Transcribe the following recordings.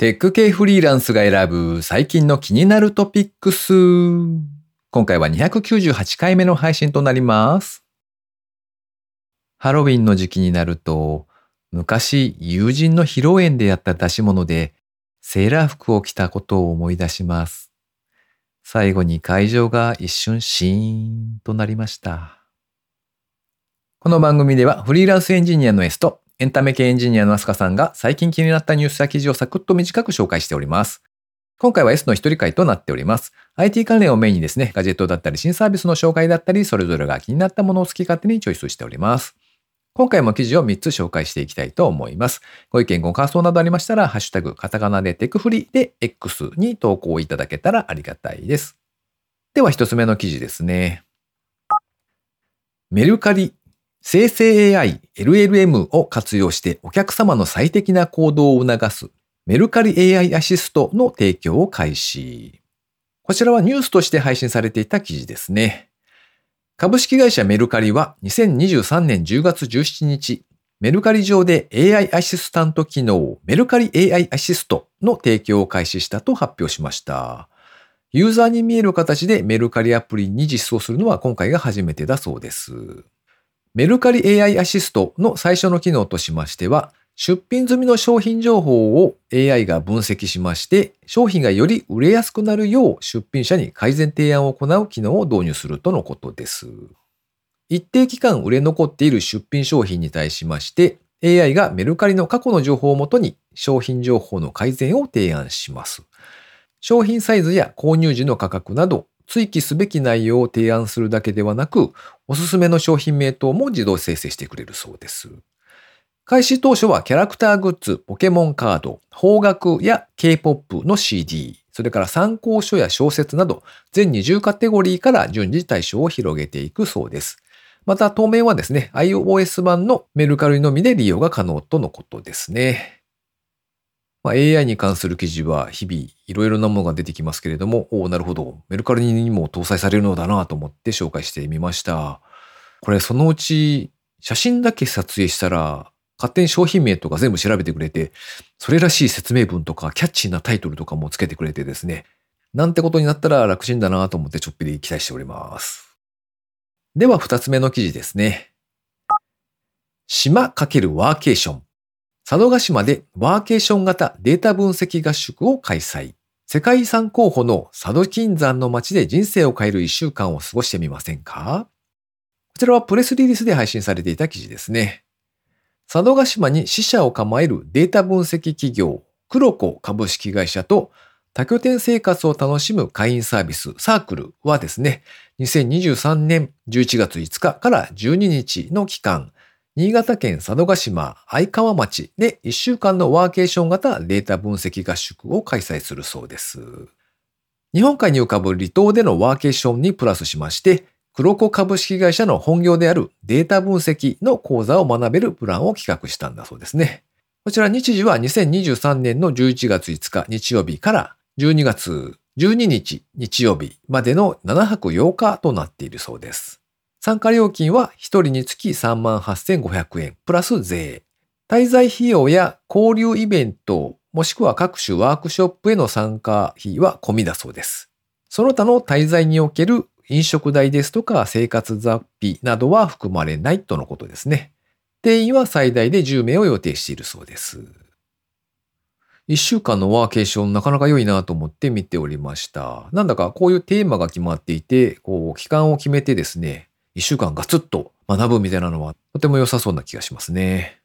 テック系フリーランスが選ぶ最近の気になるトピックス。今回は298回目の配信となります。ハロウィンの時期になると、昔友人の披露宴でやった出し物でセーラー服を着たことを思い出します。最後に会場が一瞬シーンとなりました。この番組ではフリーランスエンジニアの S とエンタメ系エンジニアのアスカさんが最近気になったニュースや記事をサクッと短く紹介しております。今回は S の一人会となっております。IT 関連をメインにですね、ガジェットだったり新サービスの紹介だったり、それぞれが気になったものを好き勝手にチョイスしております。今回も記事を3つ紹介していきたいと思います。ご意見、ご感想などありましたら、ハッシュタグ、カタカナでテクフリで X に投稿いただけたらありがたいです。では1つ目の記事ですね。メルカリ生成 AI、LLM を活用してお客様の最適な行動を促すメルカリ AI アシストの提供を開始。こちらはニュースとして配信されていた記事ですね。株式会社メルカリは2023年10月17日、メルカリ上で AI アシスタント機能メルカリ AI アシストの提供を開始したと発表しました。ユーザーに見える形でメルカリアプリに実装するのは今回が初めてだそうです。メルカリ AI アシストの最初の機能としましては、出品済みの商品情報を AI が分析しまして、商品がより売れやすくなるよう出品者に改善提案を行う機能を導入するとのことです。一定期間売れ残っている出品商品に対しまして、AI がメルカリの過去の情報をもとに商品情報の改善を提案します。商品サイズや購入時の価格など追記すべき内容を提案するだけではなく、おすすめの商品名等も自動生成してくれるそうです。開始当初はキャラクターグッズ、ポケモンカード、邦楽や K-POP の CD、それから参考書や小説など全20カテゴリーから順次対象を広げていくそうです。また当面はですね、iOS 版のメルカリのみで利用が可能とのことですね。まあ、AI に関する記事は日々いろいろなものが出てきますけれども、おお、なるほど。メルカリにも搭載されるのだなと思って紹介してみました。これそのうち写真だけ撮影したら勝手に商品名とか全部調べてくれて、それらしい説明文とかキャッチーなタイトルとかもつけてくれてですね、なんてことになったら楽ちんだなと思ってちょっぴり期待しております。では二つ目の記事ですね。島×ワーケーション。佐渡島でワーケーション型データ分析合宿を開催。世界遺産候補の佐渡金山の街で人生を変える一週間を過ごしてみませんか？こちらはプレスリリースで配信されていた記事ですね。佐渡島に支社を構えるデータ分析企業、黒子株式会社と多拠点生活を楽しむ会員サービスサークルはですね、2023年11月5日から12日の期間、新潟県佐渡島相川町で1週間のワーケーション型データ分析合宿を開催するそうです。日本海に浮かぶ離島でのワーケーションにプラスしまして、黒子株式会社の本業であるデータ分析の講座を学べるプランを企画したんだそうですね。こちら日時は2023年の11月5日日曜日から12月12日日曜日までの7泊8日となっているそうです。参加料金は1人につき38,500円プラス税。滞在費用や交流イベント、もしくは各種ワークショップへの参加費は込みだそうです。その他の滞在における飲食代ですとか生活雑費などは含まれないとのことですね。定員は最大で10名を予定しているそうです。一週間のワーケーションなかなか良いなと思って見ておりました。なんだかこういうテーマが決まっていて、こう期間を決めてですね、一週間ガツッと学ぶみたいなのはとても良さそうな気がしますね。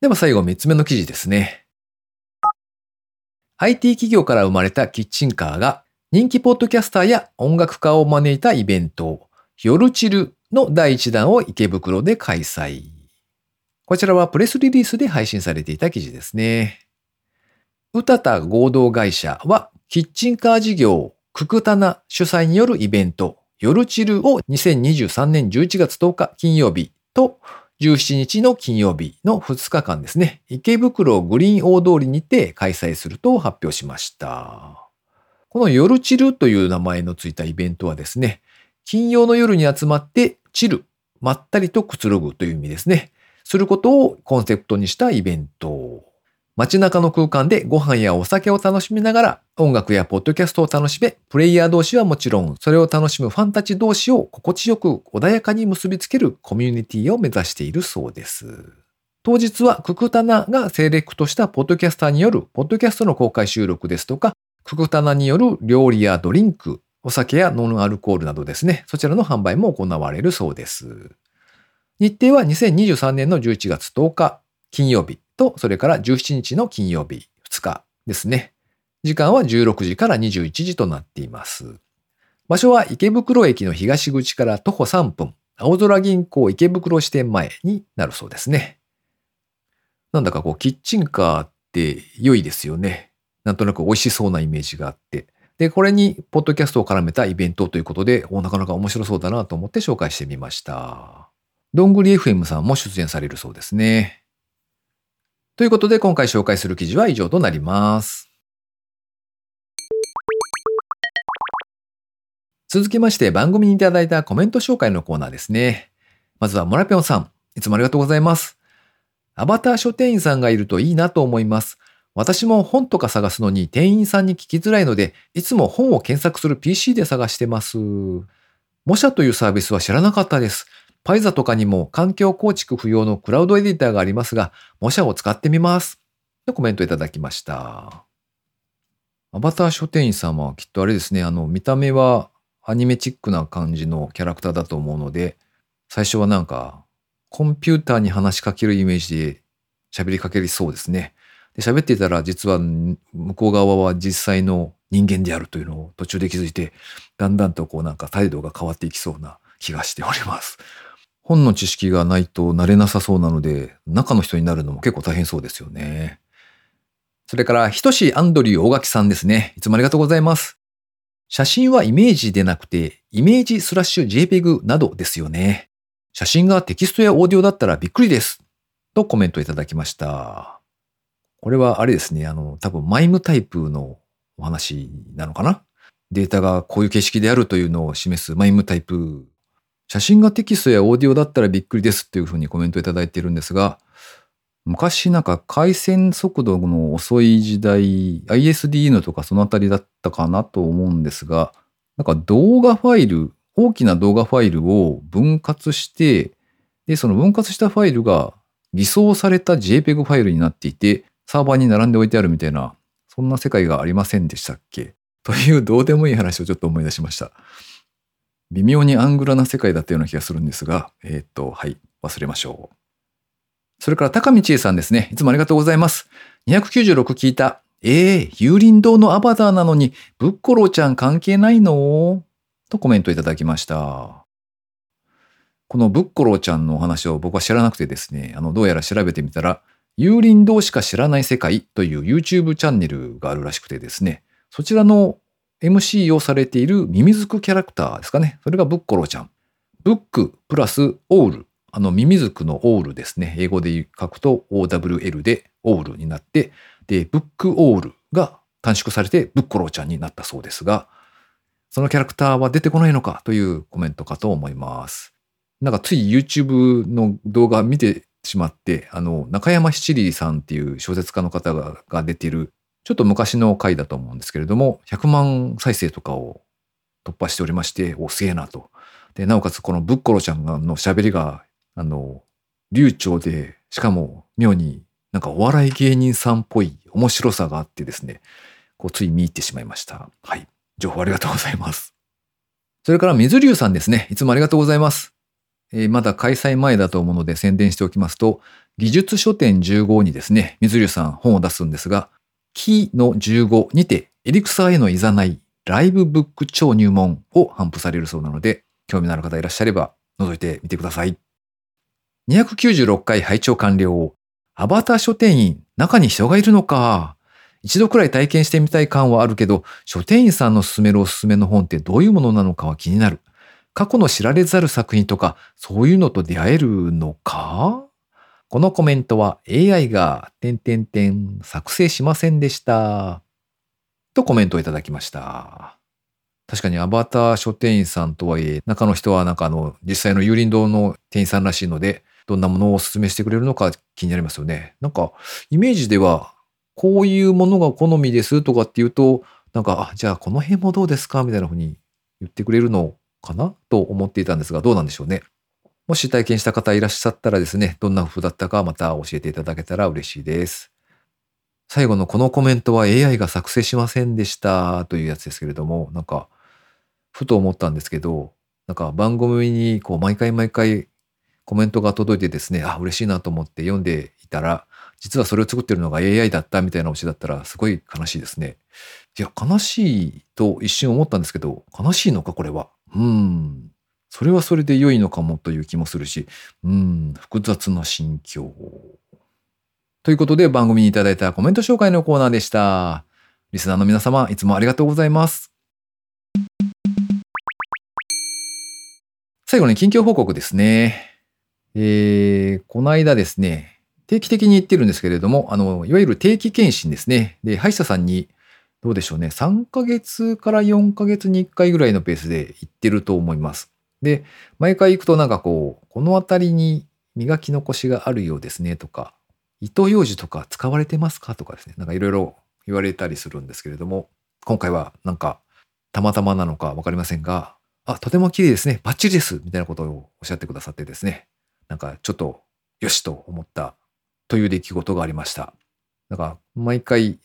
では最後三つ目の記事ですね。IT 企業から生まれたキッチンカーが人気ポッドキャスターや音楽家を招いたイベント、夜チルの第一弾を池袋で開催。こちらはプレスリリースで配信されていた記事ですね。うたた合同会社はキッチンカー事業ククタナ主催によるイベント夜チルを2023年11月10日金曜日と17日の金曜日の2日間ですね、池袋グリーン大通りにて開催すると発表しました。この夜チルという名前のついたイベントはですね、金曜の夜に集まってチル、まったりとくつろぐという意味ですね。することをコンセプトにしたイベント。街中の空間でご飯やお酒を楽しみながら音楽やポッドキャストを楽しめ、プレイヤー同士はもちろん、それを楽しむファンたち同士を心地よく穏やかに結びつけるコミュニティを目指しているそうです。当日はククタナがセレクトしたポッドキャスターによるポッドキャストの公開収録ですとか、ククタナによる料理やドリンク、お酒やノンアルコールなどですね、そちらの販売も行われるそうです。日程は2023年の11月10日金曜日と、それから17日の金曜日2日ですね。時間は16時から21時となっています。場所は池袋駅の東口から徒歩3分、青空銀行池袋支店前になるそうですね。なんだかこう、キッチンカーって良いですよね。なんとなく美味しそうなイメージがあって。で、これにポッドキャストを絡めたイベントということで、おなかなか面白そうだなと思って紹介してみました。どんぐり FM さんも出演されるそうですね。ということで今回紹介する記事は以上となります。続きまして番組にいただいたコメント紹介のコーナーですね。まずはモラピョンさん、いつもありがとうございます。アバター書店員さんがいるといいなと思います。私も本とか探すのに店員さんに聞きづらいので、いつも本を検索する PC で探してます。模写というサービスは知らなかったです。パイザとかにも環境構築不要のクラウドエディターがありますが、模写を使ってみます。とコメントいただきました。アバター書店員さんはきっとあれですね、あの、見た目はアニメチックな感じのキャラクターだと思うので、最初はなんか、コンピューターに話しかけるイメージで喋りかけりそうですね。で、喋っていたら実は向こう側は実際の人間であるというのを途中で気づいて、だんだんとこうなんか態度が変わっていきそうな気がしております。本の知識がないとなれなさそうなので、中の人になるのも結構大変そうですよね。それから、ひとしアンドリュー大垣さんですね。いつもありがとうございます。写真はイメージでなくて、イメージスラッシュ JPEG などですよね。写真がテキストやオーディオだったらびっくりです。とコメントいただきました。これはあれですね、あの、多分マイムタイプのお話なのかなデータがこういう形式であるというのを示すマイムタイプ写真がテキストやオーディオだったらびっくりですっていうふうにコメントいただいているんですが、昔なんか回線速度の遅い時代、ISDN とかそのあたりだったかなと思うんですが、なんか動画ファイル、大きな動画ファイルを分割して、で、その分割したファイルが偽装された JPEG ファイルになっていて、サーバーに並んでおいてあるみたいな、そんな世界がありませんでしたっけ？というどうでもいい話をちょっと思い出しました。微妙にアングラな世界だったような気がするんですが、えー、っと、はい、忘れましょう。それから高道恵さんですね。いつもありがとうございます。296聞いた。ええー、幽林堂のアバターなのに、ブッコロちゃん関係ないの？とコメントいただきました。このブッコロちゃんのお話を僕は知らなくてですね、あの、どうやら調べてみたら、幽林堂しか知らない世界という YouTube チャンネルがあるらしくてですね、そちらの MC をされているミミズクキャラクターですかね。それがブッコロちゃん。ブックプラスオール。あの、ミミズクのオールですね。英語で書くと OWL でオールになって、で、ブックオールが短縮されてブッコロちゃんになったそうですが、そのキャラクターは出てこないのかというコメントかと思います。なんかつい YouTube の動画見てしまって、あの、中山七里さんっていう小説家の方が出てるちょっと昔の回だと思うんですけれども、100万再生とかを突破しておりまして、お、すげえなと。で、なおかつこのブッコロちゃんの喋りが、あの、流暢で、しかも妙になんかお笑い芸人さんっぽい面白さがあってですね、こうつい見入ってしまいました。はい。情報ありがとうございます。それから水流さんですね。いつもありがとうございます。えー、まだ開催前だと思うので宣伝しておきますと、技術書店15にですね、水流さん本を出すんですが、キーの15にてエリクサーへのいざないライブブック超入門を頒布されるそうなので、興味のある方いらっしゃれば覗いてみてください。296回拝聴完了。アバター書店員、中に人がいるのか。一度くらい体験してみたい感はあるけど、書店員さんの勧めるおすすめの本ってどういうものなのかは気になる。過去の知られざる作品とか、そういうのと出会えるのか？このコメントは AI が点々点作成しませんでした。とコメントをいただきました。確かにアバター書店員さんとはいえ、中の人はなんかあの、実際の有林堂の店員さんらしいので、どんなものをお勧めしてくれるのか気になりますよね。なんか、イメージではこういうものが好みですとかって言うと、なんか、あ、じゃあこの辺もどうですかみたいな風に言ってくれるのかなと思っていたんですが、どうなんでしょうね。もし体験した方いらっしゃったらですね、どんな風だったかまた教えていただけたら嬉しいです。最後のこのコメントは AI が作成しませんでしたというやつですけれども、なんか、ふと思ったんですけど、なんか番組にこう毎回毎回コメントが届いてですね、あ、嬉しいなと思って読んでいたら、実はそれを作ってるのが AI だったみたいなオチだったらすごい悲しいですね。いや、悲しいと一瞬思ったんですけど、悲しいのかこれは？うん。それはそれで良いのかもという気もするし、うん、複雑な心境。ということで番組にいただいたコメント紹介のコーナーでした。リスナーの皆様、いつもありがとうございます。最後に近況報告ですね。えー、この間ですね、定期的に言ってるんですけれども、あの、いわゆる定期検診ですね。で、歯医者さんに、どうでしょうね、3ヶ月から4ヶ月に1回ぐらいのペースで行ってると思います。で、毎回行くとなんかこう、この辺りに磨き残しがあるようですねとか、糸ようじとか使われてますかとかですね、なんかいろいろ言われたりするんですけれども、今回はなんかたまたまなのかわかりませんが、あ、とても綺麗ですね、バッチリです、みたいなことをおっしゃってくださってですね、なんかちょっとよしと思ったという出来事がありました。なんか毎回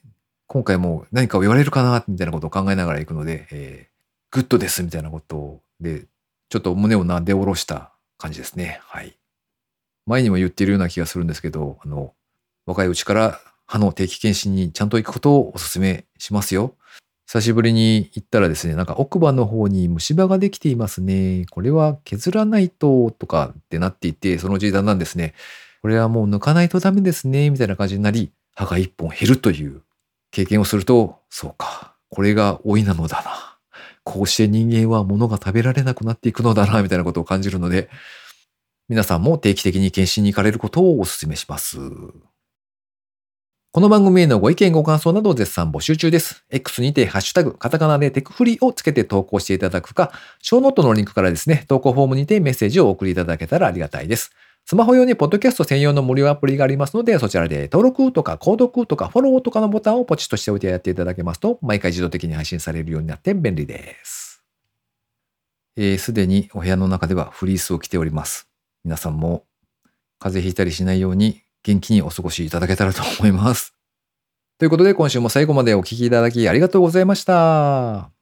今回も何かを言われるかなみたいなことを考えながら行くので、えー、グッドですみたいなことでちょっと胸をなで下ろした感じですね。はい。前にも言っているような気がするんですけど、あの、若いうちから歯の定期検診にちゃんと行くことをお勧めしますよ。久しぶりに行ったらですね、なんか奥歯の方に虫歯ができていますね。これは削らないととかってなっていて、そのうちだんだんですね、これはもう抜かないとダメですね、みたいな感じになり、歯が一本減るという経験をすると、そうか、これが老いなのだな。こうして人間は物が食べられなくなっていくのだな、みたいなことを感じるので、皆さんも定期的に検診に行かれることをお勧めします。この番組へのご意見ご感想など絶賛募集中です。X にてハッシュタグ、カタカナでテクフリをつけて投稿していただくか、ショーノートのリンクからですね、投稿フォームにてメッセージをお送りいただけたらありがたいです。スマホ用にポッドキャスト専用の無料アプリがありますので、そちらで登録とか購読とかフォローとかのボタンをポチッとしておいてやっていただけますと、毎回自動的に配信されるようになって便利です。す、えー、で、にお部屋の中ではフリースを着ております。皆さんも風邪ひいたりしないように元気にお過ごしいただけたらと思います。ということで今週も最後までお聴きいただきありがとうございました。